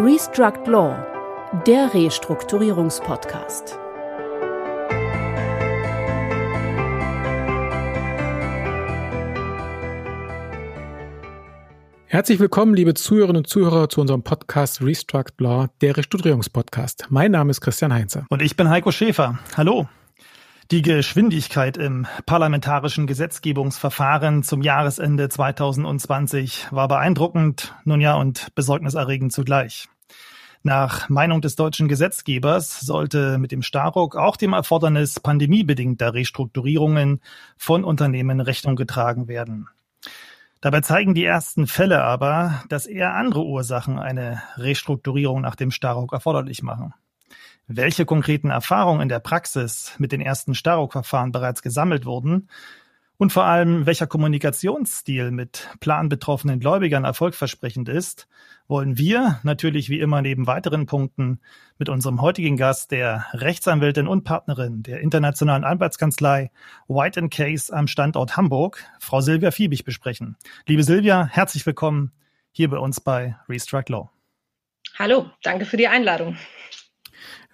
Restruct Law, der Restrukturierungspodcast. Herzlich willkommen, liebe Zuhörerinnen und Zuhörer, zu unserem Podcast Restruct Law, der Restrukturierungspodcast. Mein Name ist Christian Heinze. Und ich bin Heiko Schäfer. Hallo. Die Geschwindigkeit im parlamentarischen Gesetzgebungsverfahren zum Jahresende 2020 war beeindruckend, nun ja, und besorgniserregend zugleich. Nach Meinung des deutschen Gesetzgebers sollte mit dem Staruk auch dem Erfordernis pandemiebedingter Restrukturierungen von Unternehmen Rechnung getragen werden. Dabei zeigen die ersten Fälle aber, dass eher andere Ursachen eine Restrukturierung nach dem Staruk erforderlich machen. Welche konkreten Erfahrungen in der Praxis mit den ersten Staruk-Verfahren bereits gesammelt wurden und vor allem welcher Kommunikationsstil mit planbetroffenen Gläubigern erfolgversprechend ist, wollen wir natürlich wie immer neben weiteren Punkten mit unserem heutigen Gast, der Rechtsanwältin und Partnerin der internationalen Anwaltskanzlei White Case am Standort Hamburg, Frau Silvia Fiebig, besprechen. Liebe Silvia, herzlich willkommen hier bei uns bei Restruct Law. Hallo, danke für die Einladung.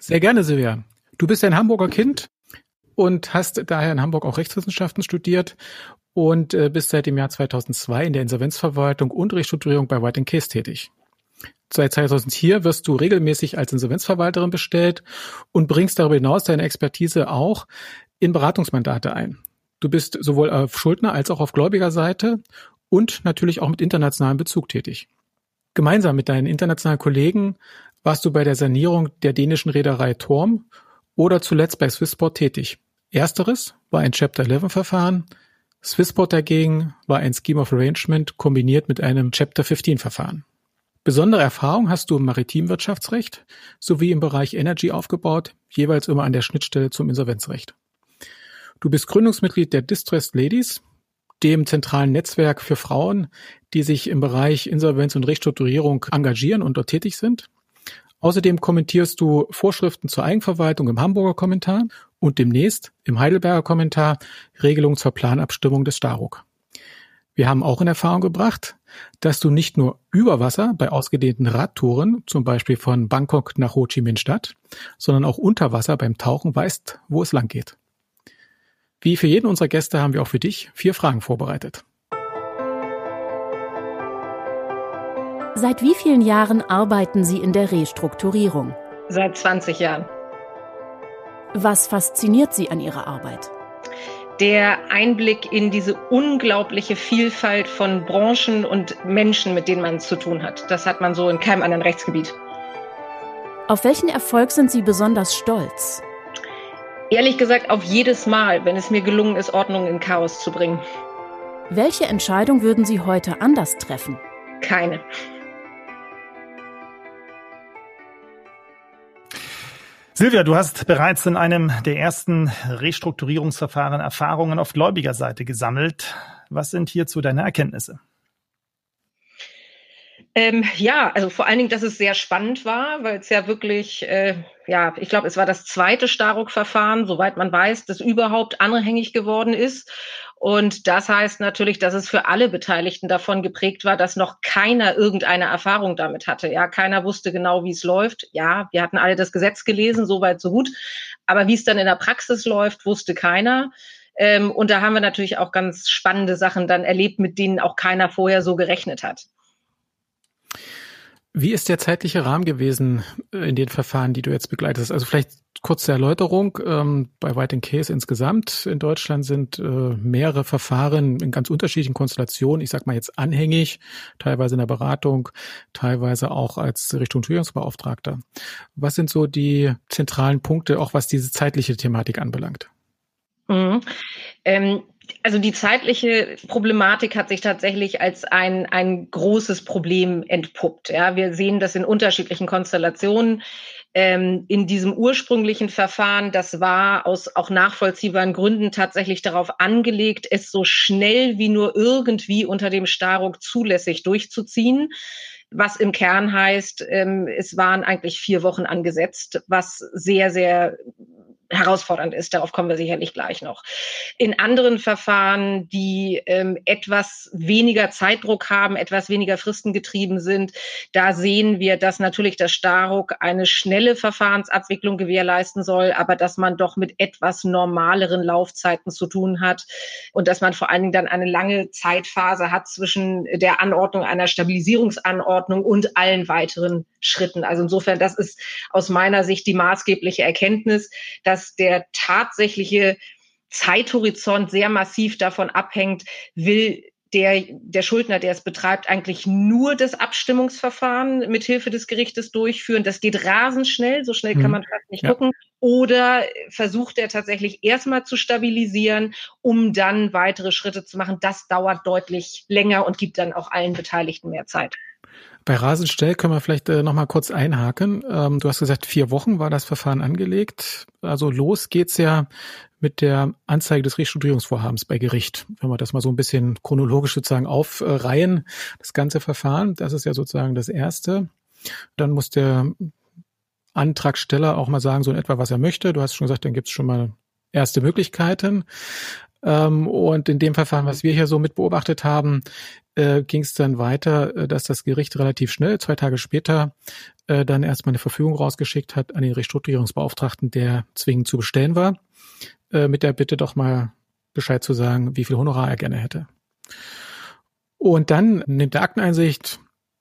Sehr gerne, Silvia. Du bist ein Hamburger Kind und hast daher in Hamburg auch Rechtswissenschaften studiert und äh, bist seit dem Jahr 2002 in der Insolvenzverwaltung und Restrukturierung bei White Case tätig. Seit 2004 wirst du regelmäßig als Insolvenzverwalterin bestellt und bringst darüber hinaus deine Expertise auch in Beratungsmandate ein. Du bist sowohl auf Schuldner als auch auf Gläubigerseite und natürlich auch mit internationalem Bezug tätig. Gemeinsam mit deinen internationalen Kollegen warst du bei der Sanierung der dänischen Reederei Torm oder zuletzt bei Swissport tätig. Ersteres war ein Chapter 11 Verfahren, Swissport dagegen war ein Scheme of Arrangement kombiniert mit einem Chapter 15 Verfahren. Besondere Erfahrung hast du im Maritimwirtschaftsrecht sowie im Bereich Energy aufgebaut, jeweils immer an der Schnittstelle zum Insolvenzrecht. Du bist Gründungsmitglied der Distressed Ladies, dem zentralen Netzwerk für Frauen, die sich im Bereich Insolvenz und Restrukturierung engagieren und dort tätig sind. Außerdem kommentierst du Vorschriften zur Eigenverwaltung im Hamburger Kommentar und demnächst im Heidelberger Kommentar Regelungen zur Planabstimmung des Staruk. Wir haben auch in Erfahrung gebracht, dass du nicht nur über Wasser bei ausgedehnten Radtouren, zum Beispiel von Bangkok nach Ho Chi Minh Stadt, sondern auch unter Wasser beim Tauchen weißt, wo es lang geht. Wie für jeden unserer Gäste haben wir auch für dich vier Fragen vorbereitet. Seit wie vielen Jahren arbeiten Sie in der Restrukturierung? Seit 20 Jahren. Was fasziniert Sie an Ihrer Arbeit? Der Einblick in diese unglaubliche Vielfalt von Branchen und Menschen, mit denen man zu tun hat. Das hat man so in keinem anderen Rechtsgebiet. Auf welchen Erfolg sind Sie besonders stolz? Ehrlich gesagt, auf jedes Mal, wenn es mir gelungen ist, Ordnung in Chaos zu bringen. Welche Entscheidung würden Sie heute anders treffen? Keine. Silvia, du hast bereits in einem der ersten Restrukturierungsverfahren Erfahrungen auf Gläubigerseite gesammelt. Was sind hierzu deine Erkenntnisse? Ähm, ja, also vor allen Dingen, dass es sehr spannend war, weil es ja wirklich, äh, ja, ich glaube, es war das zweite Staruk-Verfahren, soweit man weiß, das überhaupt anhängig geworden ist. Und das heißt natürlich, dass es für alle Beteiligten davon geprägt war, dass noch keiner irgendeine Erfahrung damit hatte. Ja, keiner wusste genau, wie es läuft. Ja, wir hatten alle das Gesetz gelesen, soweit so gut. Aber wie es dann in der Praxis läuft, wusste keiner. Ähm, und da haben wir natürlich auch ganz spannende Sachen dann erlebt, mit denen auch keiner vorher so gerechnet hat. Wie ist der zeitliche Rahmen gewesen äh, in den Verfahren, die du jetzt begleitest? Also vielleicht kurze Erläuterung. Ähm, bei White Case insgesamt in Deutschland sind äh, mehrere Verfahren in ganz unterschiedlichen Konstellationen, ich sag mal jetzt anhängig, teilweise in der Beratung, teilweise auch als Restrukturierungsbeauftragter. Was sind so die zentralen Punkte, auch was diese zeitliche Thematik anbelangt? Mhm. Ähm, also die zeitliche Problematik hat sich tatsächlich als ein, ein großes Problem entpuppt. Ja, wir sehen das in unterschiedlichen Konstellationen. Ähm, in diesem ursprünglichen Verfahren, das war aus auch nachvollziehbaren Gründen tatsächlich darauf angelegt, es so schnell wie nur irgendwie unter dem Staruk zulässig durchzuziehen was im Kern heißt, ähm, es waren eigentlich vier Wochen angesetzt, was sehr, sehr herausfordernd ist. Darauf kommen wir sicherlich gleich noch. In anderen Verfahren, die ähm, etwas weniger Zeitdruck haben, etwas weniger fristengetrieben sind, da sehen wir, dass natürlich der Staruk eine schnelle Verfahrensabwicklung gewährleisten soll, aber dass man doch mit etwas normaleren Laufzeiten zu tun hat und dass man vor allen Dingen dann eine lange Zeitphase hat zwischen der Anordnung einer Stabilisierungsanordnung und allen weiteren Schritten. Also insofern, das ist aus meiner Sicht die maßgebliche Erkenntnis, dass dass der tatsächliche Zeithorizont sehr massiv davon abhängt, will der, der Schuldner, der es betreibt, eigentlich nur das Abstimmungsverfahren mit Hilfe des Gerichtes durchführen. Das geht rasend schnell, so schnell kann mhm. man fast nicht ja. gucken. Oder versucht er tatsächlich erstmal zu stabilisieren, um dann weitere Schritte zu machen. Das dauert deutlich länger und gibt dann auch allen Beteiligten mehr Zeit. Bei Rasenstell können wir vielleicht äh, noch mal kurz einhaken. Ähm, du hast gesagt, vier Wochen war das Verfahren angelegt. Also los geht's ja mit der Anzeige des Restrukturierungsvorhabens bei Gericht. Wenn wir das mal so ein bisschen chronologisch sozusagen aufreihen, das ganze Verfahren, das ist ja sozusagen das erste. Dann muss der Antragsteller auch mal sagen, so in etwa, was er möchte. Du hast schon gesagt, dann gibt's schon mal erste Möglichkeiten. Ähm, und in dem Verfahren, was wir hier so mit beobachtet haben, äh, ging es dann weiter, äh, dass das Gericht relativ schnell, zwei Tage später, äh, dann erstmal eine Verfügung rausgeschickt hat an den Restrukturierungsbeauftragten, der zwingend zu bestellen war, äh, mit der Bitte doch mal Bescheid zu sagen, wie viel Honorar er gerne hätte. Und dann nimmt er Akteneinsicht,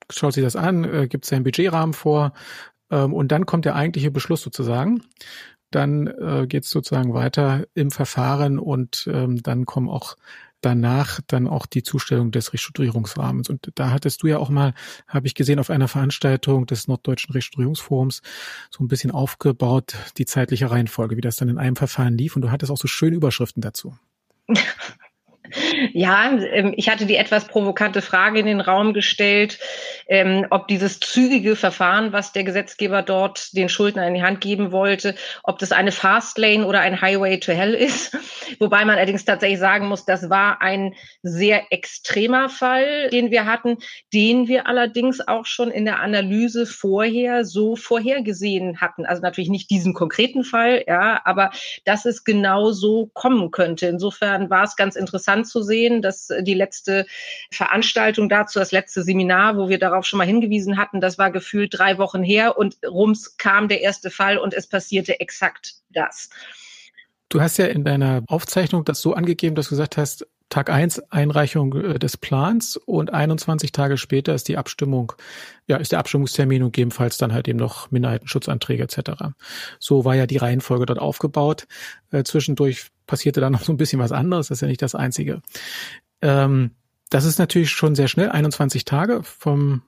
schaut sich das an, äh, gibt seinen Budgetrahmen vor ähm, und dann kommt der eigentliche Beschluss sozusagen dann äh, geht es sozusagen weiter im Verfahren und ähm, dann kommen auch danach dann auch die Zustellung des Restrukturierungsrahmens. Und da hattest du ja auch mal, habe ich gesehen, auf einer Veranstaltung des Norddeutschen Restrukturierungsforums so ein bisschen aufgebaut, die zeitliche Reihenfolge, wie das dann in einem Verfahren lief. Und du hattest auch so schöne Überschriften dazu. Ja, ähm, ich hatte die etwas provokante Frage in den Raum gestellt, ähm, ob dieses zügige Verfahren, was der Gesetzgeber dort den Schuldner in die Hand geben wollte, ob das eine Fastlane oder ein Highway to Hell ist. Wobei man allerdings tatsächlich sagen muss, das war ein sehr extremer Fall, den wir hatten, den wir allerdings auch schon in der Analyse vorher so vorhergesehen hatten. Also natürlich nicht diesen konkreten Fall, ja, aber dass es genau so kommen könnte. Insofern war es ganz interessant zu sehen, dass die letzte Veranstaltung dazu, das letzte Seminar, wo wir darauf schon mal hingewiesen hatten, das war gefühlt drei Wochen her und rums kam der erste Fall und es passierte exakt das. Du hast ja in deiner Aufzeichnung das so angegeben, dass du gesagt hast, Tag eins Einreichung äh, des Plans und 21 Tage später ist die Abstimmung, ja, ist der Abstimmungstermin und gegebenenfalls dann halt eben noch Minderheitenschutzanträge etc. So war ja die Reihenfolge dort aufgebaut. Äh, zwischendurch passierte dann noch so ein bisschen was anderes, das ist ja nicht das Einzige. Ähm, das ist natürlich schon sehr schnell, 21 Tage vom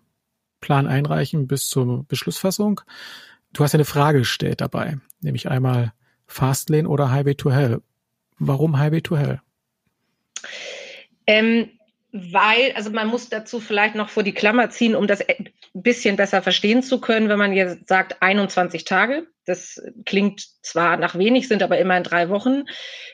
Plan einreichen bis zur Beschlussfassung. Du hast ja eine Frage gestellt dabei, nämlich einmal Fastlane oder Highway to Hell. Warum Highway to Hell? Ähm, weil, also man muss dazu vielleicht noch vor die Klammer ziehen, um das ein bisschen besser verstehen zu können, wenn man jetzt sagt 21 Tage. Das klingt zwar nach wenig, sind aber immerhin drei Wochen.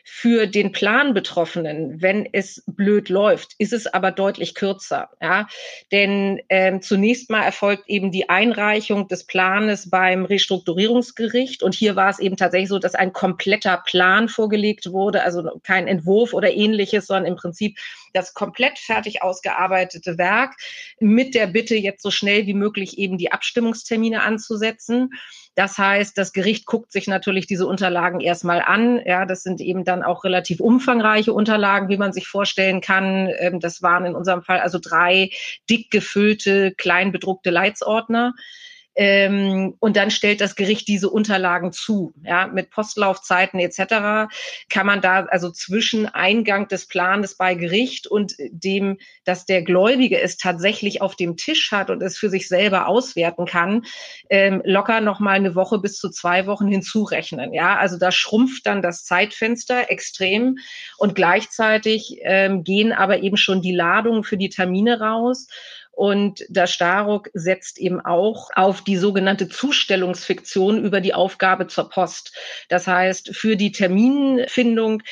Für den Planbetroffenen, wenn es blöd läuft, ist es aber deutlich kürzer. Ja? Denn ähm, zunächst mal erfolgt eben die Einreichung des Planes beim Restrukturierungsgericht. Und hier war es eben tatsächlich so, dass ein kompletter Plan vorgelegt wurde, also kein Entwurf oder ähnliches, sondern im Prinzip das komplett fertig ausgearbeitete Werk mit der Bitte, jetzt so schnell wie möglich eben die Abstimmungstermine anzusetzen. Das heißt, das Gericht guckt sich natürlich diese Unterlagen erstmal an. Ja, das sind eben dann auch relativ umfangreiche Unterlagen, wie man sich vorstellen kann. Ähm, das waren in unserem Fall also drei dick gefüllte, klein bedruckte Leitsordner. Ähm, und dann stellt das Gericht diese Unterlagen zu. Ja, mit Postlaufzeiten etc. kann man da also zwischen Eingang des Planes bei Gericht und dem, dass der Gläubige es tatsächlich auf dem Tisch hat und es für sich selber auswerten kann, ähm, locker noch mal eine Woche bis zu zwei Wochen hinzurechnen. Ja, also da schrumpft dann das Zeitfenster extrem und gleichzeitig ähm, gehen aber eben schon die Ladungen für die Termine raus. Und der Staruk setzt eben auch auf die sogenannte Zustellungsfiktion über die Aufgabe zur Post. Das heißt, für die Terminfindung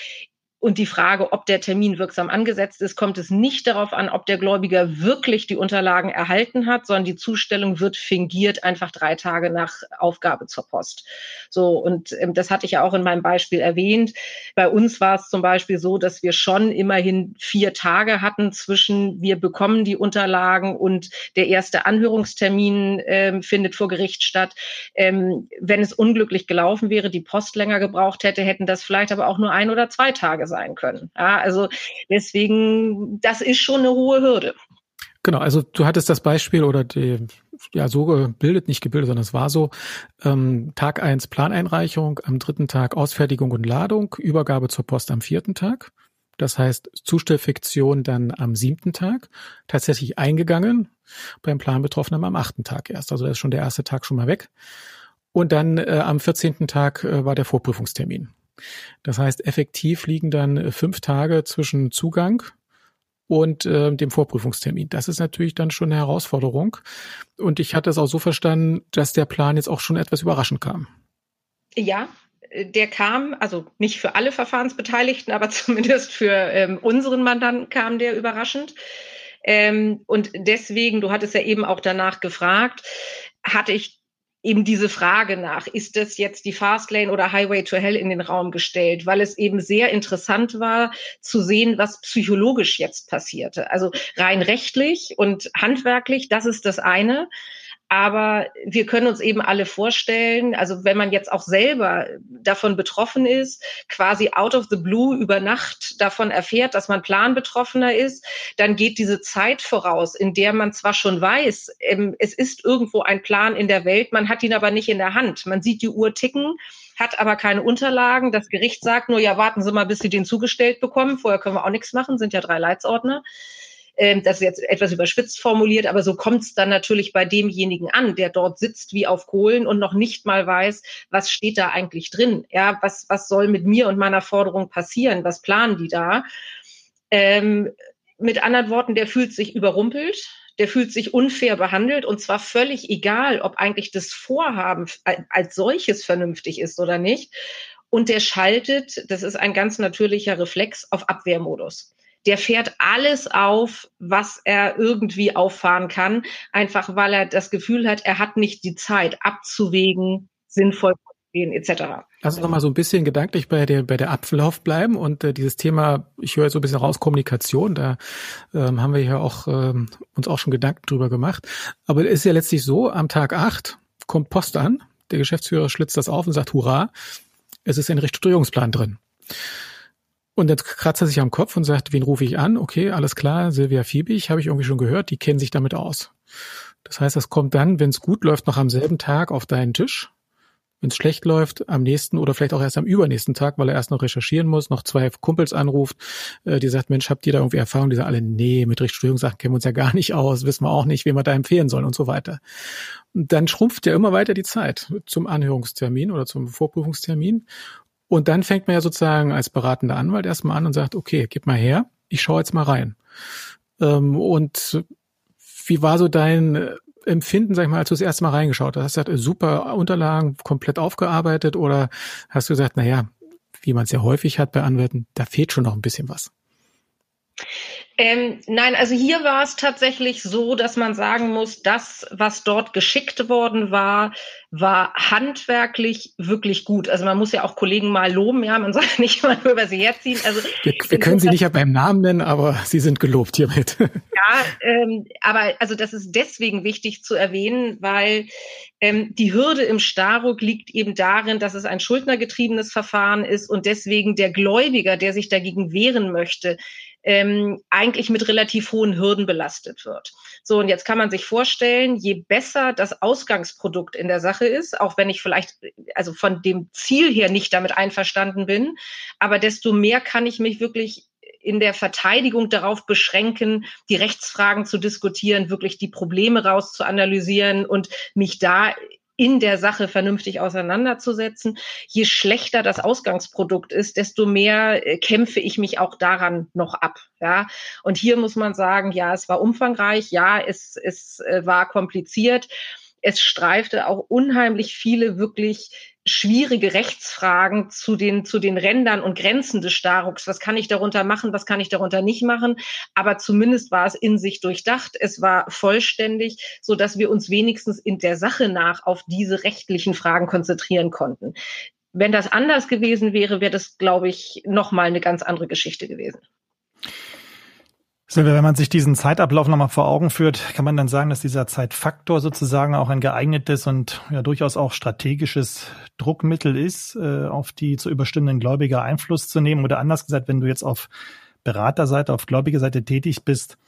und die Frage, ob der Termin wirksam angesetzt ist, kommt es nicht darauf an, ob der Gläubiger wirklich die Unterlagen erhalten hat, sondern die Zustellung wird fingiert einfach drei Tage nach Aufgabe zur Post. So, und ähm, das hatte ich ja auch in meinem Beispiel erwähnt. Bei uns war es zum Beispiel so, dass wir schon immerhin vier Tage hatten zwischen wir bekommen die Unterlagen und der erste Anhörungstermin ähm, findet vor Gericht statt. Ähm, wenn es unglücklich gelaufen wäre, die Post länger gebraucht hätte, hätten das vielleicht aber auch nur ein oder zwei Tage sein können. Ja, also deswegen, das ist schon eine hohe Hürde. Genau, also du hattest das Beispiel oder die, ja so gebildet, nicht gebildet, sondern es war so, ähm, Tag eins Planeinreichung, am dritten Tag Ausfertigung und Ladung, Übergabe zur Post am vierten Tag. Das heißt, Zustellfiktion dann am siebten Tag, tatsächlich eingegangen, beim Planbetroffenen am achten Tag erst. Also da ist schon der erste Tag schon mal weg. Und dann äh, am vierzehnten Tag äh, war der Vorprüfungstermin. Das heißt, effektiv liegen dann äh, fünf Tage zwischen Zugang und äh, dem Vorprüfungstermin. Das ist natürlich dann schon eine Herausforderung. Und ich hatte es auch so verstanden, dass der Plan jetzt auch schon etwas überraschend kam. Ja, der kam, also nicht für alle Verfahrensbeteiligten, aber zumindest für ähm, unseren Mandanten kam der überraschend. Ähm, und deswegen, du hattest ja eben auch danach gefragt, hatte ich eben diese Frage nach, ist das jetzt die Fastlane oder Highway to Hell in den Raum gestellt, weil es eben sehr interessant war zu sehen, was psychologisch jetzt passierte. Also rein rechtlich und handwerklich, das ist das eine. Aber wir können uns eben alle vorstellen, also wenn man jetzt auch selber davon betroffen ist, quasi out of the blue über Nacht davon erfährt, dass man Planbetroffener ist, dann geht diese Zeit voraus, in der man zwar schon weiß, ähm, es ist irgendwo ein Plan in der Welt, man hat ihn aber nicht in der Hand. Man sieht die Uhr ticken, hat aber keine Unterlagen. Das Gericht sagt nur, ja, warten Sie mal, bis Sie den zugestellt bekommen. Vorher können wir auch nichts machen, sind ja drei Leitsordner. Ähm, das ist jetzt etwas überspitzt formuliert, aber so kommt es dann natürlich bei demjenigen an, der dort sitzt wie auf Kohlen und noch nicht mal weiß, was steht da eigentlich drin. Ja, was, was soll mit mir und meiner Forderung passieren? Was planen die da? Ähm, mit anderen Worten, der fühlt sich überrumpelt, der fühlt sich unfair behandelt und zwar völlig egal, ob eigentlich das Vorhaben als solches vernünftig ist oder nicht. Und der schaltet, das ist ein ganz natürlicher Reflex, auf Abwehrmodus der fährt alles auf, was er irgendwie auffahren kann, einfach weil er das Gefühl hat, er hat nicht die Zeit abzuwägen, sinnvoll gehen etc. Lass uns noch mal so ein bisschen gedanklich bei der bei der Ablauf bleiben und äh, dieses Thema, ich höre so ein bisschen raus Kommunikation, da ähm, haben wir ja auch ähm, uns auch schon Gedanken drüber gemacht, aber es ist ja letztlich so, am Tag acht kommt Post an, der Geschäftsführer schlitzt das auf und sagt Hurra, es ist ein Restrukturierungsplan drin. Und dann kratzt er sich am Kopf und sagt, wen rufe ich an? Okay, alles klar, Silvia Fiebig, habe ich irgendwie schon gehört, die kennen sich damit aus. Das heißt, das kommt dann, wenn es gut läuft, noch am selben Tag auf deinen Tisch. Wenn es schlecht läuft, am nächsten oder vielleicht auch erst am übernächsten Tag, weil er erst noch recherchieren muss, noch zwei Kumpels anruft, äh, die sagt, Mensch, habt ihr da irgendwie Erfahrung? Die sagen alle, nee, mit Rechtsstörungssachen kennen wir uns ja gar nicht aus, wissen wir auch nicht, wen wir da empfehlen sollen und so weiter. Und dann schrumpft ja immer weiter die Zeit zum Anhörungstermin oder zum Vorprüfungstermin. Und dann fängt man ja sozusagen als beratender Anwalt erstmal an und sagt, okay, gib mal her, ich schaue jetzt mal rein. Ähm, und wie war so dein Empfinden, sag ich mal, als du das erste Mal reingeschaut hast? Hast du gesagt, super Unterlagen, komplett aufgearbeitet oder hast du gesagt, na ja, wie man es ja häufig hat bei Anwälten, da fehlt schon noch ein bisschen was? Ähm, nein, also hier war es tatsächlich so, dass man sagen muss, das, was dort geschickt worden war, war handwerklich wirklich gut. Also man muss ja auch Kollegen mal loben, ja, man soll nicht mal nur über sie herziehen. Also wir, wir können sie nicht ja beim Namen nennen, aber sie sind gelobt hiermit. Ja, ähm, aber also das ist deswegen wichtig zu erwähnen, weil ähm, die Hürde im Staruk liegt eben darin, dass es ein schuldnergetriebenes Verfahren ist und deswegen der Gläubiger, der sich dagegen wehren möchte, ähm, eigentlich mit relativ hohen Hürden belastet wird. So, und jetzt kann man sich vorstellen, je besser das Ausgangsprodukt in der Sache ist, auch wenn ich vielleicht also von dem Ziel her nicht damit einverstanden bin, aber desto mehr kann ich mich wirklich in der Verteidigung darauf beschränken, die Rechtsfragen zu diskutieren, wirklich die Probleme rauszuanalysieren und mich da in der Sache vernünftig auseinanderzusetzen. Je schlechter das Ausgangsprodukt ist, desto mehr äh, kämpfe ich mich auch daran noch ab. Ja, und hier muss man sagen, ja, es war umfangreich, ja, es, es äh, war kompliziert. Es streifte auch unheimlich viele wirklich schwierige Rechtsfragen zu den, zu den Rändern und Grenzen des Staruks. Was kann ich darunter machen? Was kann ich darunter nicht machen? Aber zumindest war es in sich durchdacht. Es war vollständig, so dass wir uns wenigstens in der Sache nach auf diese rechtlichen Fragen konzentrieren konnten. Wenn das anders gewesen wäre, wäre das, glaube ich, nochmal eine ganz andere Geschichte gewesen. Silvia, wenn man sich diesen Zeitablauf nochmal vor Augen führt, kann man dann sagen, dass dieser Zeitfaktor sozusagen auch ein geeignetes und ja durchaus auch strategisches Druckmittel ist, äh, auf die zu überstimmenden Gläubiger Einfluss zu nehmen? Oder anders gesagt, wenn du jetzt auf Beraterseite, auf Gläubigerseite tätig bist,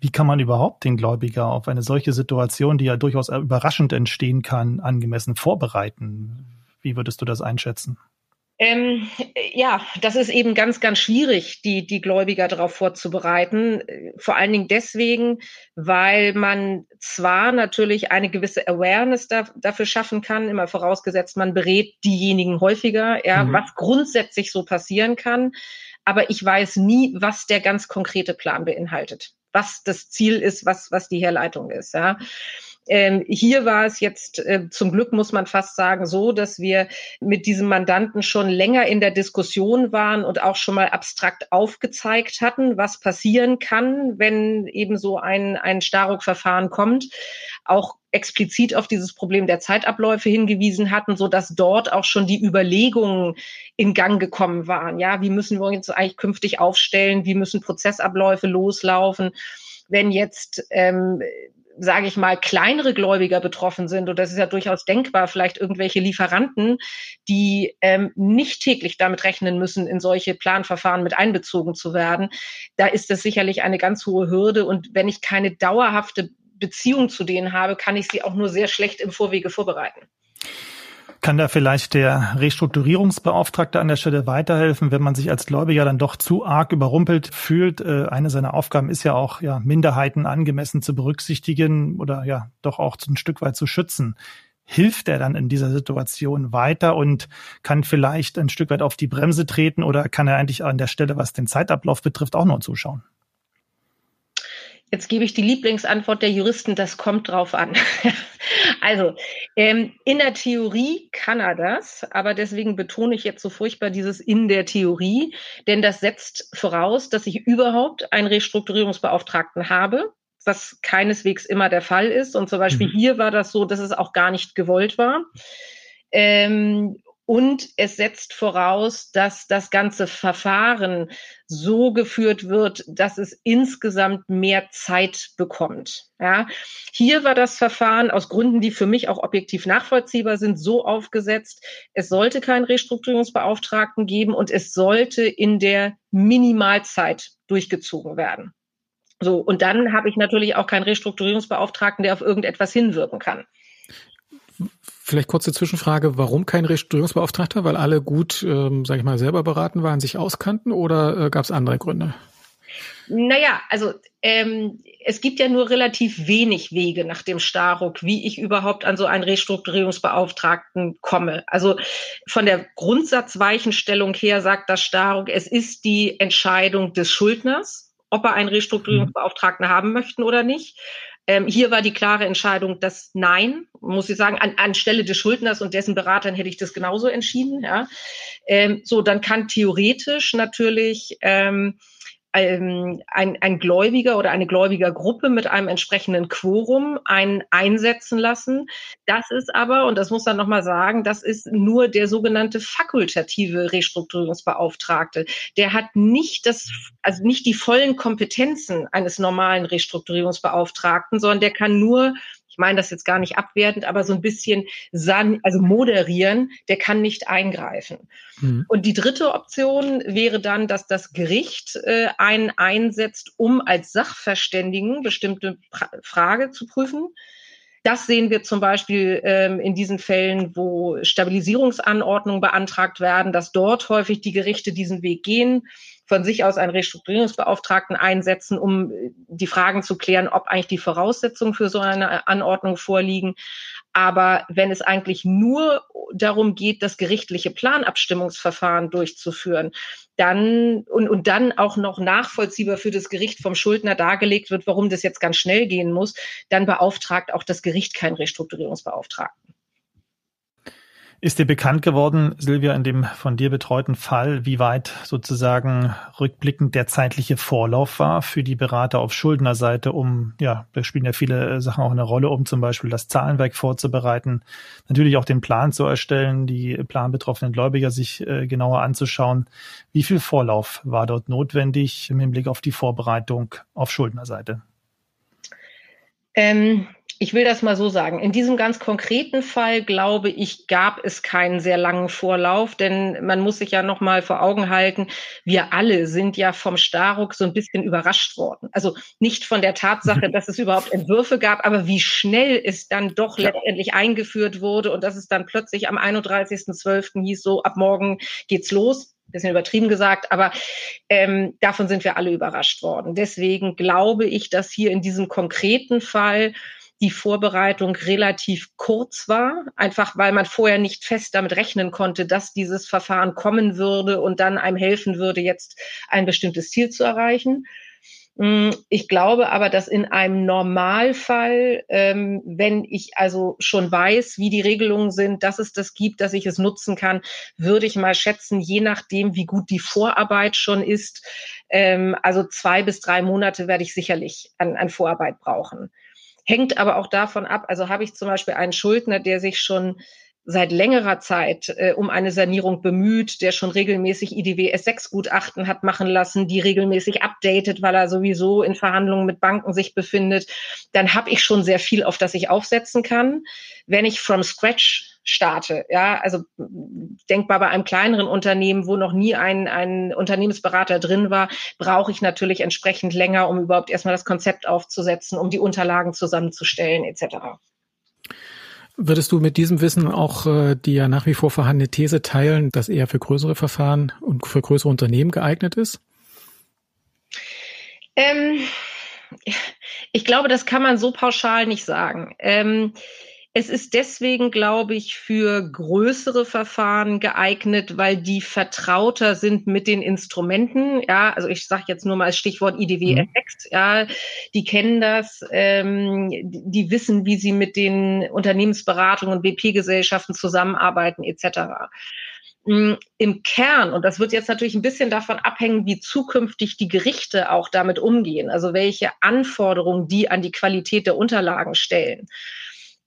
wie kann man überhaupt den Gläubiger auf eine solche Situation, die ja durchaus überraschend entstehen kann, angemessen vorbereiten? Wie würdest du das einschätzen? Ähm, ja, das ist eben ganz, ganz schwierig, die, die Gläubiger darauf vorzubereiten. Vor allen Dingen deswegen, weil man zwar natürlich eine gewisse Awareness da, dafür schaffen kann, immer vorausgesetzt, man berät diejenigen häufiger, ja, mhm. was grundsätzlich so passieren kann. Aber ich weiß nie, was der ganz konkrete Plan beinhaltet, was das Ziel ist, was, was die Herleitung ist, ja. Ähm, hier war es jetzt äh, zum Glück, muss man fast sagen, so, dass wir mit diesem Mandanten schon länger in der Diskussion waren und auch schon mal abstrakt aufgezeigt hatten, was passieren kann, wenn eben so ein, ein Staruk-Verfahren kommt. Auch explizit auf dieses Problem der Zeitabläufe hingewiesen hatten, so dass dort auch schon die Überlegungen in Gang gekommen waren. Ja, wie müssen wir uns eigentlich künftig aufstellen? Wie müssen Prozessabläufe loslaufen? Wenn jetzt ähm, sage ich mal, kleinere Gläubiger betroffen sind, und das ist ja durchaus denkbar, vielleicht irgendwelche Lieferanten, die ähm, nicht täglich damit rechnen müssen, in solche Planverfahren mit einbezogen zu werden, da ist das sicherlich eine ganz hohe Hürde. Und wenn ich keine dauerhafte Beziehung zu denen habe, kann ich sie auch nur sehr schlecht im Vorwege vorbereiten. Kann da vielleicht der Restrukturierungsbeauftragte an der Stelle weiterhelfen, wenn man sich als Gläubiger dann doch zu arg überrumpelt fühlt? Äh, eine seiner Aufgaben ist ja auch, ja, Minderheiten angemessen zu berücksichtigen oder ja, doch auch ein Stück weit zu schützen. Hilft er dann in dieser Situation weiter und kann vielleicht ein Stück weit auf die Bremse treten oder kann er eigentlich an der Stelle, was den Zeitablauf betrifft, auch nur zuschauen? Jetzt gebe ich die Lieblingsantwort der Juristen, das kommt drauf an. also ähm, in der Theorie kann er das, aber deswegen betone ich jetzt so furchtbar dieses in der Theorie, denn das setzt voraus, dass ich überhaupt einen Restrukturierungsbeauftragten habe, was keineswegs immer der Fall ist. Und zum Beispiel mhm. hier war das so, dass es auch gar nicht gewollt war. Ähm, und es setzt voraus, dass das ganze Verfahren so geführt wird, dass es insgesamt mehr Zeit bekommt. Ja, hier war das Verfahren aus Gründen, die für mich auch objektiv nachvollziehbar sind, so aufgesetzt. Es sollte keinen Restrukturierungsbeauftragten geben und es sollte in der Minimalzeit durchgezogen werden. So. Und dann habe ich natürlich auch keinen Restrukturierungsbeauftragten, der auf irgendetwas hinwirken kann. Vielleicht kurze Zwischenfrage, warum kein Restrukturierungsbeauftragter? Weil alle gut, ähm, sage ich mal, selber beraten waren, sich auskannten oder äh, gab es andere Gründe? Naja, also ähm, es gibt ja nur relativ wenig Wege nach dem Staruk, wie ich überhaupt an so einen Restrukturierungsbeauftragten komme. Also von der Grundsatzweichenstellung her sagt das Staruk, es ist die Entscheidung des Schuldners, ob er einen Restrukturierungsbeauftragten haben möchten oder nicht. Ähm, hier war die klare Entscheidung, dass nein, muss ich sagen, an, anstelle des Schuldners und dessen Beratern hätte ich das genauso entschieden. Ja. Ähm, so, dann kann theoretisch natürlich ähm, ein, ein Gläubiger oder eine Gläubigergruppe mit einem entsprechenden Quorum einen einsetzen lassen. Das ist aber, und das muss man nochmal sagen, das ist nur der sogenannte fakultative Restrukturierungsbeauftragte. Der hat nicht das, also nicht die vollen Kompetenzen eines normalen Restrukturierungsbeauftragten, sondern der kann nur ich meine das jetzt gar nicht abwertend, aber so ein bisschen san also moderieren, der kann nicht eingreifen. Mhm. Und die dritte Option wäre dann, dass das Gericht äh, einen einsetzt, um als Sachverständigen bestimmte pra Frage zu prüfen. Das sehen wir zum Beispiel ähm, in diesen Fällen, wo Stabilisierungsanordnungen beantragt werden, dass dort häufig die Gerichte diesen Weg gehen von sich aus einen Restrukturierungsbeauftragten einsetzen, um äh, die Fragen zu klären, ob eigentlich die Voraussetzungen für so eine Anordnung vorliegen. Aber wenn es eigentlich nur darum geht, das gerichtliche Planabstimmungsverfahren durchzuführen, dann und, und dann auch noch nachvollziehbar für das Gericht vom Schuldner dargelegt wird, warum das jetzt ganz schnell gehen muss, dann beauftragt auch das Gericht keinen Restrukturierungsbeauftragten. Ist dir bekannt geworden, Silvia, in dem von dir betreuten Fall, wie weit sozusagen rückblickend der zeitliche Vorlauf war für die Berater auf Schuldnerseite, um, ja, da spielen ja viele Sachen auch eine Rolle, um zum Beispiel das Zahlenwerk vorzubereiten, natürlich auch den Plan zu erstellen, die planbetroffenen Gläubiger sich äh, genauer anzuschauen. Wie viel Vorlauf war dort notwendig im Hinblick auf die Vorbereitung auf Schuldnerseite? Ähm ich will das mal so sagen. In diesem ganz konkreten Fall, glaube ich, gab es keinen sehr langen Vorlauf, denn man muss sich ja noch mal vor Augen halten, wir alle sind ja vom Staruk so ein bisschen überrascht worden. Also nicht von der Tatsache, dass es überhaupt Entwürfe gab, aber wie schnell es dann doch letztendlich eingeführt wurde und dass es dann plötzlich am 31.12. hieß, so ab morgen geht's los bisschen übertrieben gesagt, aber ähm, davon sind wir alle überrascht worden. Deswegen glaube ich, dass hier in diesem konkreten Fall die Vorbereitung relativ kurz war, einfach weil man vorher nicht fest damit rechnen konnte, dass dieses Verfahren kommen würde und dann einem helfen würde, jetzt ein bestimmtes Ziel zu erreichen. Mm, ich glaube aber, dass in einem Normalfall, ähm, wenn ich also schon weiß, wie die Regelungen sind, dass es das gibt, dass ich es nutzen kann, würde ich mal schätzen, je nachdem, wie gut die Vorarbeit schon ist, ähm, also zwei bis drei Monate werde ich sicherlich an, an Vorarbeit brauchen. Hängt aber auch davon ab, also habe ich zum Beispiel einen Schuldner, der sich schon seit längerer Zeit äh, um eine Sanierung bemüht, der schon regelmäßig IDW S6-Gutachten hat machen lassen, die regelmäßig updatet, weil er sowieso in Verhandlungen mit Banken sich befindet, dann habe ich schon sehr viel, auf das ich aufsetzen kann. Wenn ich from scratch starte. Ja, also denkbar bei einem kleineren Unternehmen, wo noch nie ein, ein Unternehmensberater drin war, brauche ich natürlich entsprechend länger, um überhaupt erstmal das Konzept aufzusetzen, um die Unterlagen zusammenzustellen, etc. Würdest du mit diesem Wissen auch äh, die ja nach wie vor vorhandene These teilen, dass eher für größere Verfahren und für größere Unternehmen geeignet ist? Ähm, ich glaube, das kann man so pauschal nicht sagen. Ähm, es ist deswegen, glaube ich, für größere Verfahren geeignet, weil die vertrauter sind mit den Instrumenten. Ja, also ich sage jetzt nur mal als Stichwort IDW-Effekt. Mhm. Ja, die kennen das, ähm, die wissen, wie sie mit den Unternehmensberatungen und BP-Gesellschaften zusammenarbeiten etc. Mm, Im Kern, und das wird jetzt natürlich ein bisschen davon abhängen, wie zukünftig die Gerichte auch damit umgehen, also welche Anforderungen die an die Qualität der Unterlagen stellen.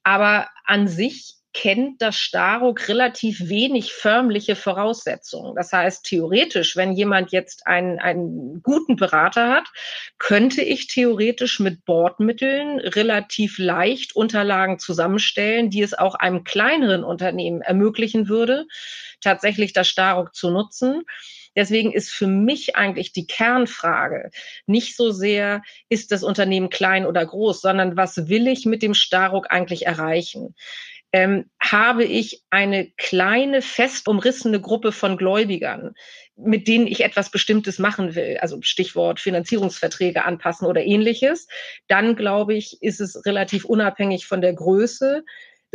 Aber an sich kennt das Staruk relativ wenig förmliche Voraussetzungen. Das heißt, theoretisch, wenn jemand jetzt einen, einen guten Berater hat, könnte ich theoretisch mit Bordmitteln relativ leicht Unterlagen zusammenstellen, die es auch einem kleineren Unternehmen ermöglichen würde, tatsächlich das Staruk zu nutzen. Deswegen ist für mich eigentlich die Kernfrage nicht so sehr, ist das Unternehmen klein oder groß, sondern was will ich mit dem Staruk eigentlich erreichen? Ähm, habe ich eine kleine, fest umrissene Gruppe von Gläubigern, mit denen ich etwas Bestimmtes machen will, also Stichwort Finanzierungsverträge anpassen oder ähnliches, dann glaube ich, ist es relativ unabhängig von der Größe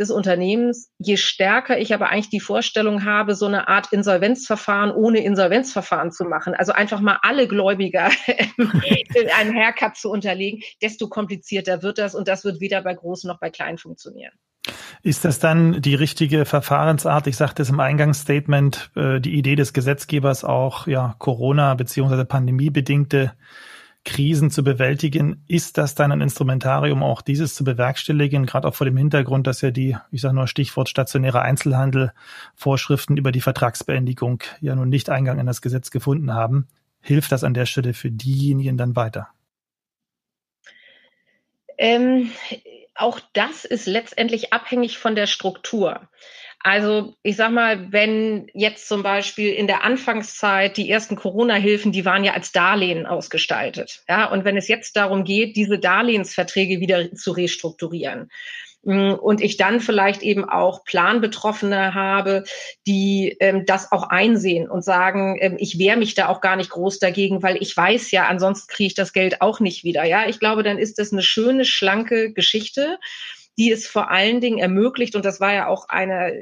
des Unternehmens, je stärker ich aber eigentlich die Vorstellung habe, so eine Art Insolvenzverfahren ohne Insolvenzverfahren zu machen, also einfach mal alle Gläubiger einen Haircut zu unterlegen, desto komplizierter wird das und das wird weder bei großen noch bei kleinen funktionieren. Ist das dann die richtige Verfahrensart? Ich sagte es im Eingangsstatement, äh, die Idee des Gesetzgebers auch, ja, Corona- bzw. pandemiebedingte Krisen zu bewältigen. Ist das dann ein Instrumentarium, auch dieses zu bewerkstelligen, gerade auch vor dem Hintergrund, dass ja die, ich sage nur Stichwort stationärer Einzelhandel, Vorschriften über die Vertragsbeendigung ja nun nicht Eingang in das Gesetz gefunden haben? Hilft das an der Stelle für diejenigen dann weiter? Ähm, auch das ist letztendlich abhängig von der Struktur. Also ich sag mal, wenn jetzt zum Beispiel in der Anfangszeit die ersten Corona-Hilfen, die waren ja als Darlehen ausgestaltet. Ja, und wenn es jetzt darum geht, diese Darlehensverträge wieder zu restrukturieren, mm, und ich dann vielleicht eben auch Planbetroffene habe, die ähm, das auch einsehen und sagen, ähm, ich wehre mich da auch gar nicht groß dagegen, weil ich weiß ja, ansonsten kriege ich das Geld auch nicht wieder. Ja, ich glaube, dann ist das eine schöne, schlanke Geschichte die es vor allen Dingen ermöglicht, und das war ja auch eine,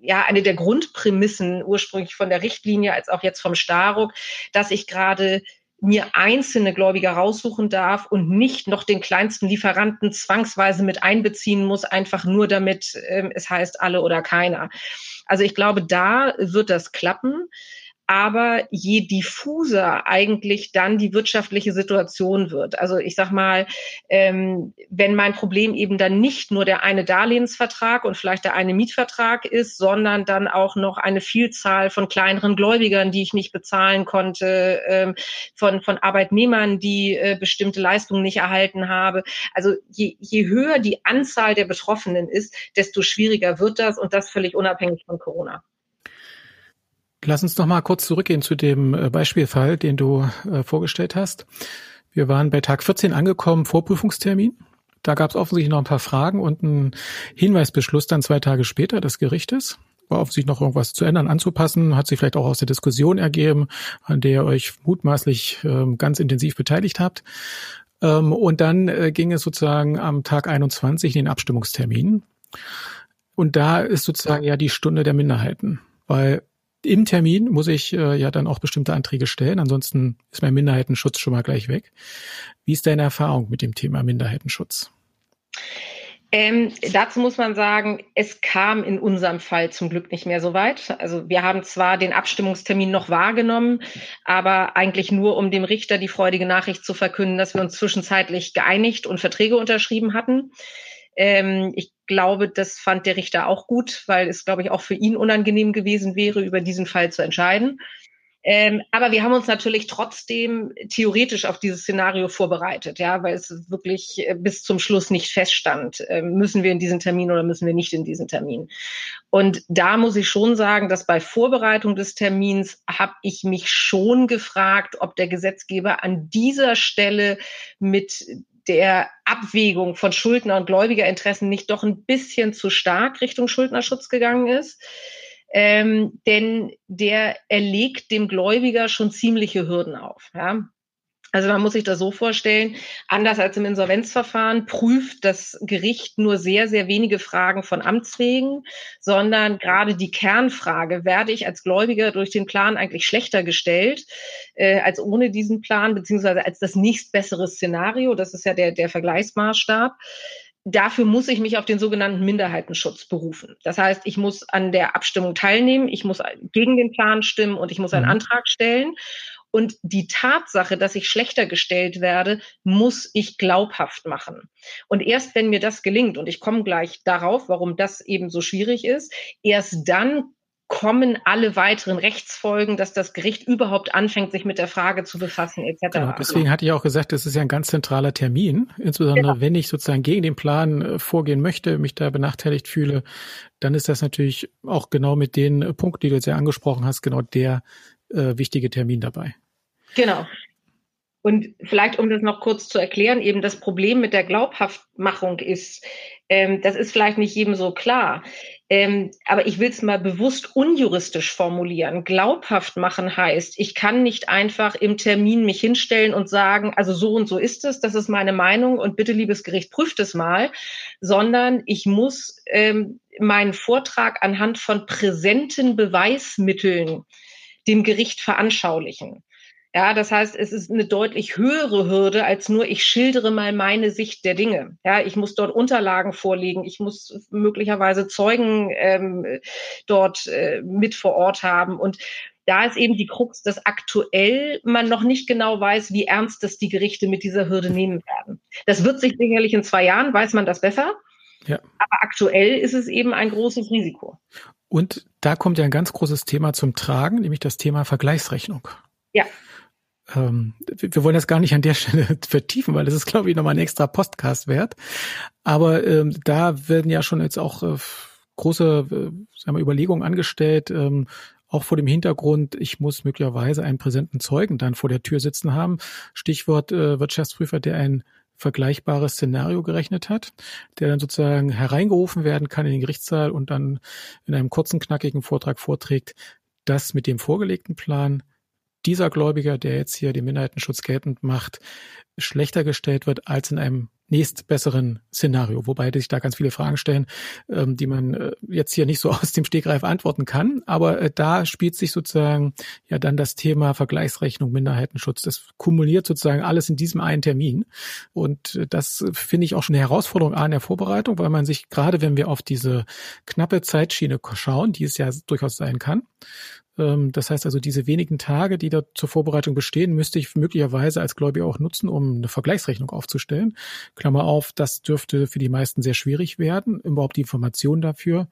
ja, eine der Grundprämissen ursprünglich von der Richtlinie als auch jetzt vom Staruk, dass ich gerade mir einzelne Gläubiger raussuchen darf und nicht noch den kleinsten Lieferanten zwangsweise mit einbeziehen muss, einfach nur damit ähm, es heißt alle oder keiner. Also ich glaube, da wird das klappen aber je diffuser eigentlich dann die wirtschaftliche Situation wird. Also ich sag mal, ähm, wenn mein Problem eben dann nicht nur der eine Darlehensvertrag und vielleicht der eine Mietvertrag ist, sondern dann auch noch eine Vielzahl von kleineren Gläubigern, die ich nicht bezahlen konnte, ähm, von, von Arbeitnehmern, die äh, bestimmte Leistungen nicht erhalten habe. Also je, je höher die Anzahl der Betroffenen ist, desto schwieriger wird das und das völlig unabhängig von Corona. Lass uns noch mal kurz zurückgehen zu dem äh, Beispielfall, den du äh, vorgestellt hast. Wir waren bei Tag 14 angekommen, Vorprüfungstermin. Da gab es offensichtlich noch ein paar Fragen und einen Hinweisbeschluss dann zwei Tage später des Gerichtes. War offensichtlich noch irgendwas zu ändern, anzupassen, hat sich vielleicht auch aus der Diskussion ergeben, an der ihr euch mutmaßlich ähm, ganz intensiv beteiligt habt. Ähm, und dann äh, ging es sozusagen am Tag 21 in den Abstimmungstermin. Und da ist sozusagen ja die Stunde der Minderheiten, weil im Termin muss ich äh, ja dann auch bestimmte Anträge stellen, ansonsten ist mein Minderheitenschutz schon mal gleich weg. Wie ist deine Erfahrung mit dem Thema Minderheitenschutz? Ähm, dazu muss man sagen, es kam in unserem Fall zum Glück nicht mehr so weit. Also wir haben zwar den Abstimmungstermin noch wahrgenommen, aber eigentlich nur, um dem Richter die freudige Nachricht zu verkünden, dass wir uns zwischenzeitlich geeinigt und Verträge unterschrieben hatten. Ähm, ich glaube, das fand der Richter auch gut, weil es, glaube ich, auch für ihn unangenehm gewesen wäre, über diesen Fall zu entscheiden. Ähm, aber wir haben uns natürlich trotzdem theoretisch auf dieses Szenario vorbereitet, ja, weil es wirklich äh, bis zum Schluss nicht feststand, äh, müssen wir in diesen Termin oder müssen wir nicht in diesen Termin. Und da muss ich schon sagen, dass bei Vorbereitung des Termins habe ich mich schon gefragt, ob der Gesetzgeber an dieser Stelle mit der Abwägung von Schuldner- und Gläubigerinteressen nicht doch ein bisschen zu stark Richtung Schuldnerschutz gegangen ist. Ähm, denn der erlegt dem Gläubiger schon ziemliche Hürden auf. Ja? Also man muss sich das so vorstellen, anders als im Insolvenzverfahren prüft das Gericht nur sehr, sehr wenige Fragen von Amts wegen, sondern gerade die Kernfrage, werde ich als Gläubiger durch den Plan eigentlich schlechter gestellt äh, als ohne diesen Plan, beziehungsweise als das nächstbessere Szenario, das ist ja der, der Vergleichsmaßstab dafür muss ich mich auf den sogenannten Minderheitenschutz berufen. Das heißt, ich muss an der Abstimmung teilnehmen, ich muss gegen den Plan stimmen und ich muss einen mhm. Antrag stellen. Und die Tatsache, dass ich schlechter gestellt werde, muss ich glaubhaft machen. Und erst wenn mir das gelingt, und ich komme gleich darauf, warum das eben so schwierig ist, erst dann kommen alle weiteren Rechtsfolgen, dass das Gericht überhaupt anfängt, sich mit der Frage zu befassen, etc. Genau, deswegen hatte ich auch gesagt, das ist ja ein ganz zentraler Termin. Insbesondere genau. wenn ich sozusagen gegen den Plan äh, vorgehen möchte, mich da benachteiligt fühle, dann ist das natürlich auch genau mit den Punkten, die du jetzt ja angesprochen hast, genau der äh, wichtige Termin dabei. Genau. Und vielleicht, um das noch kurz zu erklären, eben das Problem mit der Glaubhaftmachung ist, ähm, das ist vielleicht nicht jedem so klar. Ähm, aber ich will es mal bewusst unjuristisch formulieren. Glaubhaft machen heißt, ich kann nicht einfach im Termin mich hinstellen und sagen, also so und so ist es, das ist meine Meinung und bitte, liebes Gericht, prüft es mal, sondern ich muss ähm, meinen Vortrag anhand von präsenten Beweismitteln dem Gericht veranschaulichen. Ja, das heißt, es ist eine deutlich höhere Hürde als nur, ich schildere mal meine Sicht der Dinge. Ja, ich muss dort Unterlagen vorlegen, ich muss möglicherweise Zeugen ähm, dort äh, mit vor Ort haben und da ist eben die Krux, dass aktuell man noch nicht genau weiß, wie ernst das die Gerichte mit dieser Hürde nehmen werden. Das wird sich sicherlich in zwei Jahren, weiß man das besser. Ja. Aber aktuell ist es eben ein großes Risiko. Und da kommt ja ein ganz großes Thema zum Tragen, nämlich das Thema Vergleichsrechnung. Ja ähm, wir wollen das gar nicht an der Stelle vertiefen, weil das ist, glaube ich, nochmal ein extra Podcast wert. Aber ähm, da werden ja schon jetzt auch äh, große äh, sagen wir, Überlegungen angestellt, ähm, auch vor dem Hintergrund, ich muss möglicherweise einen präsenten Zeugen dann vor der Tür sitzen haben. Stichwort äh, Wirtschaftsprüfer, der ein vergleichbares Szenario gerechnet hat, der dann sozusagen hereingerufen werden kann in den Gerichtssaal und dann in einem kurzen, knackigen Vortrag vorträgt, dass mit dem vorgelegten Plan dieser Gläubiger, der jetzt hier den Minderheitenschutz geltend macht, schlechter gestellt wird als in einem nächstbesseren Szenario, wobei sich da ganz viele Fragen stellen, ähm, die man äh, jetzt hier nicht so aus dem Stegreif antworten kann. Aber äh, da spielt sich sozusagen ja dann das Thema Vergleichsrechnung, Minderheitenschutz. Das kumuliert sozusagen alles in diesem einen Termin. Und äh, das finde ich auch schon eine Herausforderung an der Vorbereitung, weil man sich gerade, wenn wir auf diese knappe Zeitschiene schauen, die es ja durchaus sein kann, das heißt also, diese wenigen Tage, die da zur Vorbereitung bestehen, müsste ich möglicherweise als Gläubiger auch nutzen, um eine Vergleichsrechnung aufzustellen. Klammer auf, das dürfte für die meisten sehr schwierig werden, überhaupt die Informationen dafür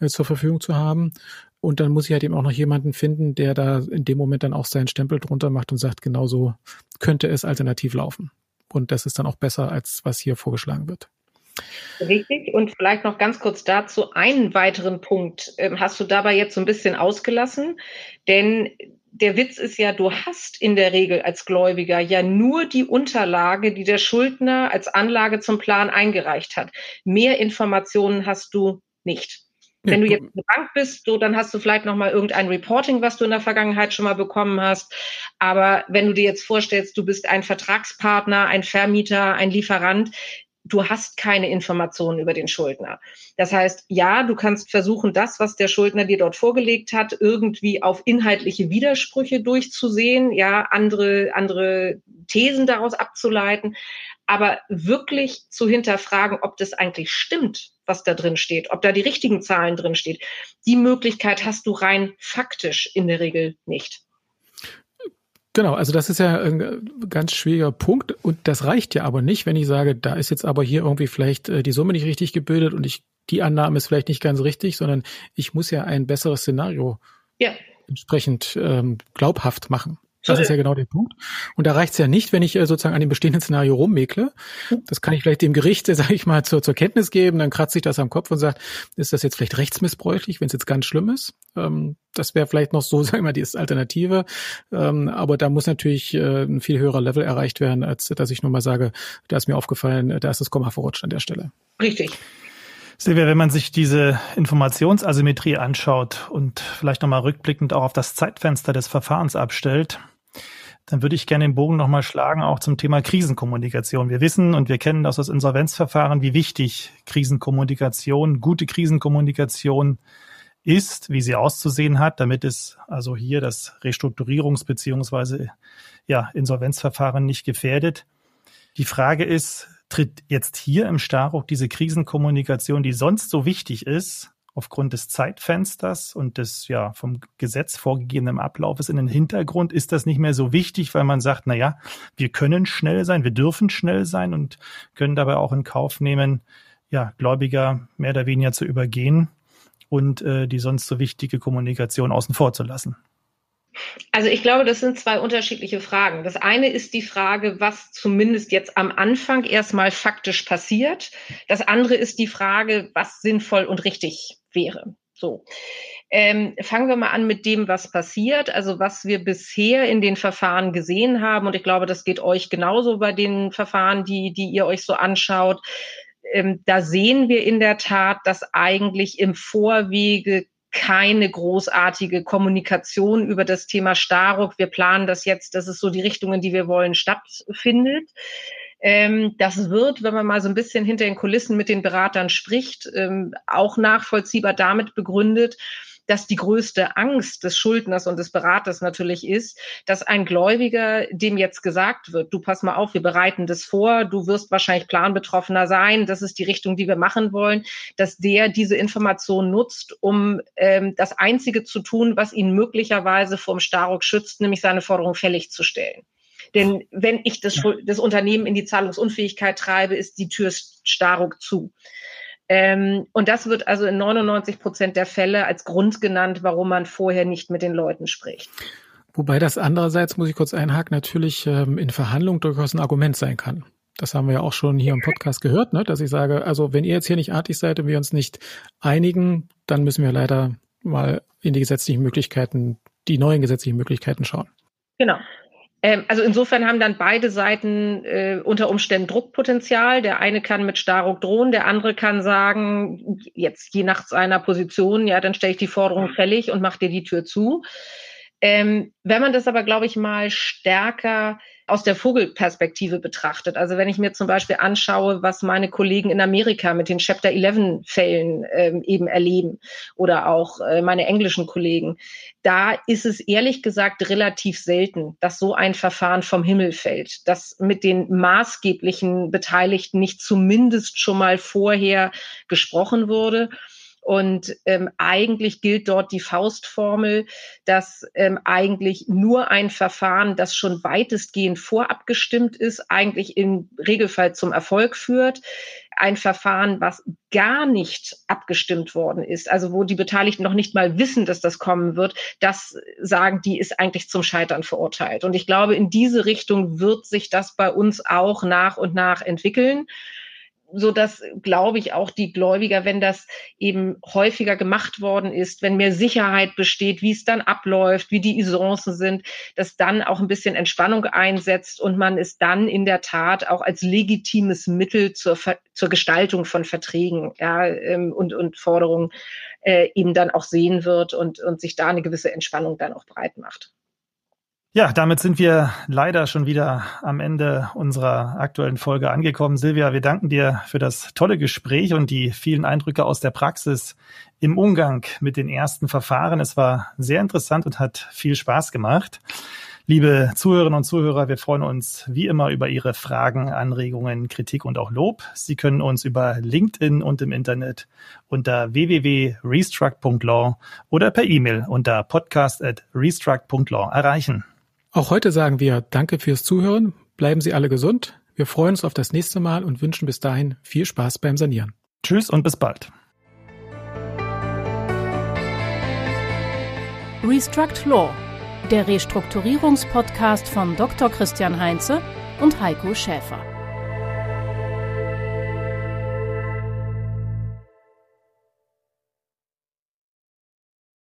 äh, zur Verfügung zu haben. Und dann muss ich halt eben auch noch jemanden finden, der da in dem Moment dann auch seinen Stempel drunter macht und sagt, genauso könnte es alternativ laufen. Und das ist dann auch besser, als was hier vorgeschlagen wird. Richtig. Und vielleicht noch ganz kurz dazu einen weiteren Punkt ähm, hast du dabei jetzt so ein bisschen ausgelassen. Denn der Witz ist ja, du hast in der Regel als Gläubiger ja nur die Unterlage, die der Schuldner als Anlage zum Plan eingereicht hat. Mehr Informationen hast du nicht. Wenn du jetzt eine Bank bist, so, dann hast du vielleicht noch mal irgendein Reporting, was du in der Vergangenheit schon mal bekommen hast. Aber wenn du dir jetzt vorstellst, du bist ein Vertragspartner, ein Vermieter, ein Lieferant, du hast keine Informationen über den Schuldner. Das heißt, ja, du kannst versuchen, das, was der Schuldner dir dort vorgelegt hat, irgendwie auf inhaltliche Widersprüche durchzusehen, ja, andere, andere Thesen daraus abzuleiten. Aber wirklich zu hinterfragen, ob das eigentlich stimmt, was da drin steht, ob da die richtigen Zahlen drin steht, die Möglichkeit hast du rein faktisch in der Regel nicht. Genau, also das ist ja ein ganz schwieriger Punkt und das reicht ja aber nicht, wenn ich sage, da ist jetzt aber hier irgendwie vielleicht äh, die Summe nicht richtig gebildet und ich die Annahme ist vielleicht nicht ganz richtig, sondern ich muss ja ein besseres Szenario ja. entsprechend ähm, glaubhaft machen. Das ist ja genau der Punkt. Und da reicht es ja nicht, wenn ich äh, sozusagen an dem bestehenden Szenario rummäkle. Das kann ich vielleicht dem Gericht, äh, sage ich mal, zur, zur Kenntnis geben. Dann kratzt sich das am Kopf und sagt, ist das jetzt vielleicht rechtsmissbräuchlich, wenn es jetzt ganz schlimm ist? Ähm, das wäre vielleicht noch so, sagen wir mal, die Alternative. Ähm, aber da muss natürlich äh, ein viel höherer Level erreicht werden, als dass ich nur mal sage, da ist mir aufgefallen, da ist das Komma verrutscht an der Stelle. Richtig. Silvia, wenn man sich diese Informationsasymmetrie anschaut und vielleicht nochmal rückblickend auch auf das Zeitfenster des Verfahrens abstellt, dann würde ich gerne den Bogen nochmal schlagen, auch zum Thema Krisenkommunikation. Wir wissen und wir kennen aus das Insolvenzverfahren, wie wichtig Krisenkommunikation, gute Krisenkommunikation ist, wie sie auszusehen hat, damit es also hier das Restrukturierungs- beziehungsweise ja, Insolvenzverfahren nicht gefährdet. Die Frage ist, tritt jetzt hier im Starock diese Krisenkommunikation, die sonst so wichtig ist, aufgrund des Zeitfensters und des ja vom Gesetz vorgegebenen Ablaufes in den Hintergrund ist das nicht mehr so wichtig, weil man sagt, na ja, wir können schnell sein, wir dürfen schnell sein und können dabei auch in Kauf nehmen, ja, Gläubiger mehr oder weniger zu übergehen und äh, die sonst so wichtige Kommunikation außen vor zu lassen. Also ich glaube, das sind zwei unterschiedliche Fragen. Das eine ist die Frage, was zumindest jetzt am Anfang erstmal faktisch passiert. Das andere ist die Frage, was sinnvoll und richtig wäre. So. Ähm, fangen wir mal an mit dem, was passiert, also was wir bisher in den Verfahren gesehen haben. Und ich glaube, das geht euch genauso bei den Verfahren, die, die ihr euch so anschaut. Ähm, da sehen wir in der Tat, dass eigentlich im Vorwege keine großartige Kommunikation über das Thema Staruk. Wir planen das jetzt, das ist so die Richtung, in die wir wollen, stattfindet. Ähm, das wird, wenn man mal so ein bisschen hinter den Kulissen mit den Beratern spricht, ähm, auch nachvollziehbar damit begründet, dass die größte Angst des Schuldners und des Beraters natürlich ist, dass ein Gläubiger, dem jetzt gesagt wird, du pass mal auf, wir bereiten das vor, du wirst wahrscheinlich Planbetroffener sein, das ist die Richtung, die wir machen wollen, dass der diese Information nutzt, um ähm, das Einzige zu tun, was ihn möglicherweise vom Staruk schützt, nämlich seine Forderung fällig zu stellen. Denn wenn ich das, das Unternehmen in die Zahlungsunfähigkeit treibe, ist die Tür Staruk zu. Ähm, und das wird also in 99 Prozent der Fälle als Grund genannt, warum man vorher nicht mit den Leuten spricht. Wobei das andererseits, muss ich kurz einhaken, natürlich ähm, in Verhandlungen durchaus ein Argument sein kann. Das haben wir ja auch schon hier im Podcast gehört, ne? dass ich sage, also wenn ihr jetzt hier nicht artig seid und wir uns nicht einigen, dann müssen wir leider mal in die gesetzlichen Möglichkeiten, die neuen gesetzlichen Möglichkeiten schauen. Genau. Ähm, also insofern haben dann beide Seiten äh, unter Umständen Druckpotenzial. Der eine kann mit Starruck drohen, der andere kann sagen, jetzt je nach seiner Position, ja, dann stelle ich die Forderung fällig und mache dir die Tür zu. Ähm, wenn man das aber, glaube ich, mal stärker aus der Vogelperspektive betrachtet. Also wenn ich mir zum Beispiel anschaue, was meine Kollegen in Amerika mit den Chapter 11 Fällen ähm, eben erleben oder auch äh, meine englischen Kollegen, da ist es ehrlich gesagt relativ selten, dass so ein Verfahren vom Himmel fällt, dass mit den maßgeblichen Beteiligten nicht zumindest schon mal vorher gesprochen wurde. Und ähm, eigentlich gilt dort die Faustformel, dass ähm, eigentlich nur ein Verfahren, das schon weitestgehend vorabgestimmt ist, eigentlich im Regelfall zum Erfolg führt. Ein Verfahren, was gar nicht abgestimmt worden ist, also wo die Beteiligten noch nicht mal wissen, dass das kommen wird, das sagen die, ist eigentlich zum Scheitern verurteilt. Und ich glaube, in diese Richtung wird sich das bei uns auch nach und nach entwickeln so dass, glaube ich, auch die Gläubiger, wenn das eben häufiger gemacht worden ist, wenn mehr Sicherheit besteht, wie es dann abläuft, wie die Usancen sind, dass dann auch ein bisschen Entspannung einsetzt und man es dann in der Tat auch als legitimes Mittel zur, zur Gestaltung von Verträgen ja, ähm, und, und Forderungen äh, eben dann auch sehen wird und, und sich da eine gewisse Entspannung dann auch breit macht. Ja, damit sind wir leider schon wieder am Ende unserer aktuellen Folge angekommen. Silvia, wir danken dir für das tolle Gespräch und die vielen Eindrücke aus der Praxis im Umgang mit den ersten Verfahren. Es war sehr interessant und hat viel Spaß gemacht. Liebe Zuhörerinnen und Zuhörer, wir freuen uns wie immer über Ihre Fragen, Anregungen, Kritik und auch Lob. Sie können uns über LinkedIn und im Internet unter www.restruct.law oder per E-Mail unter podcast@restruct.law erreichen. Auch heute sagen wir Danke fürs Zuhören. Bleiben Sie alle gesund. Wir freuen uns auf das nächste Mal und wünschen bis dahin viel Spaß beim Sanieren. Tschüss und bis bald. Restruct Law, der Restrukturierungspodcast von Dr. Christian Heinze und Heiko Schäfer.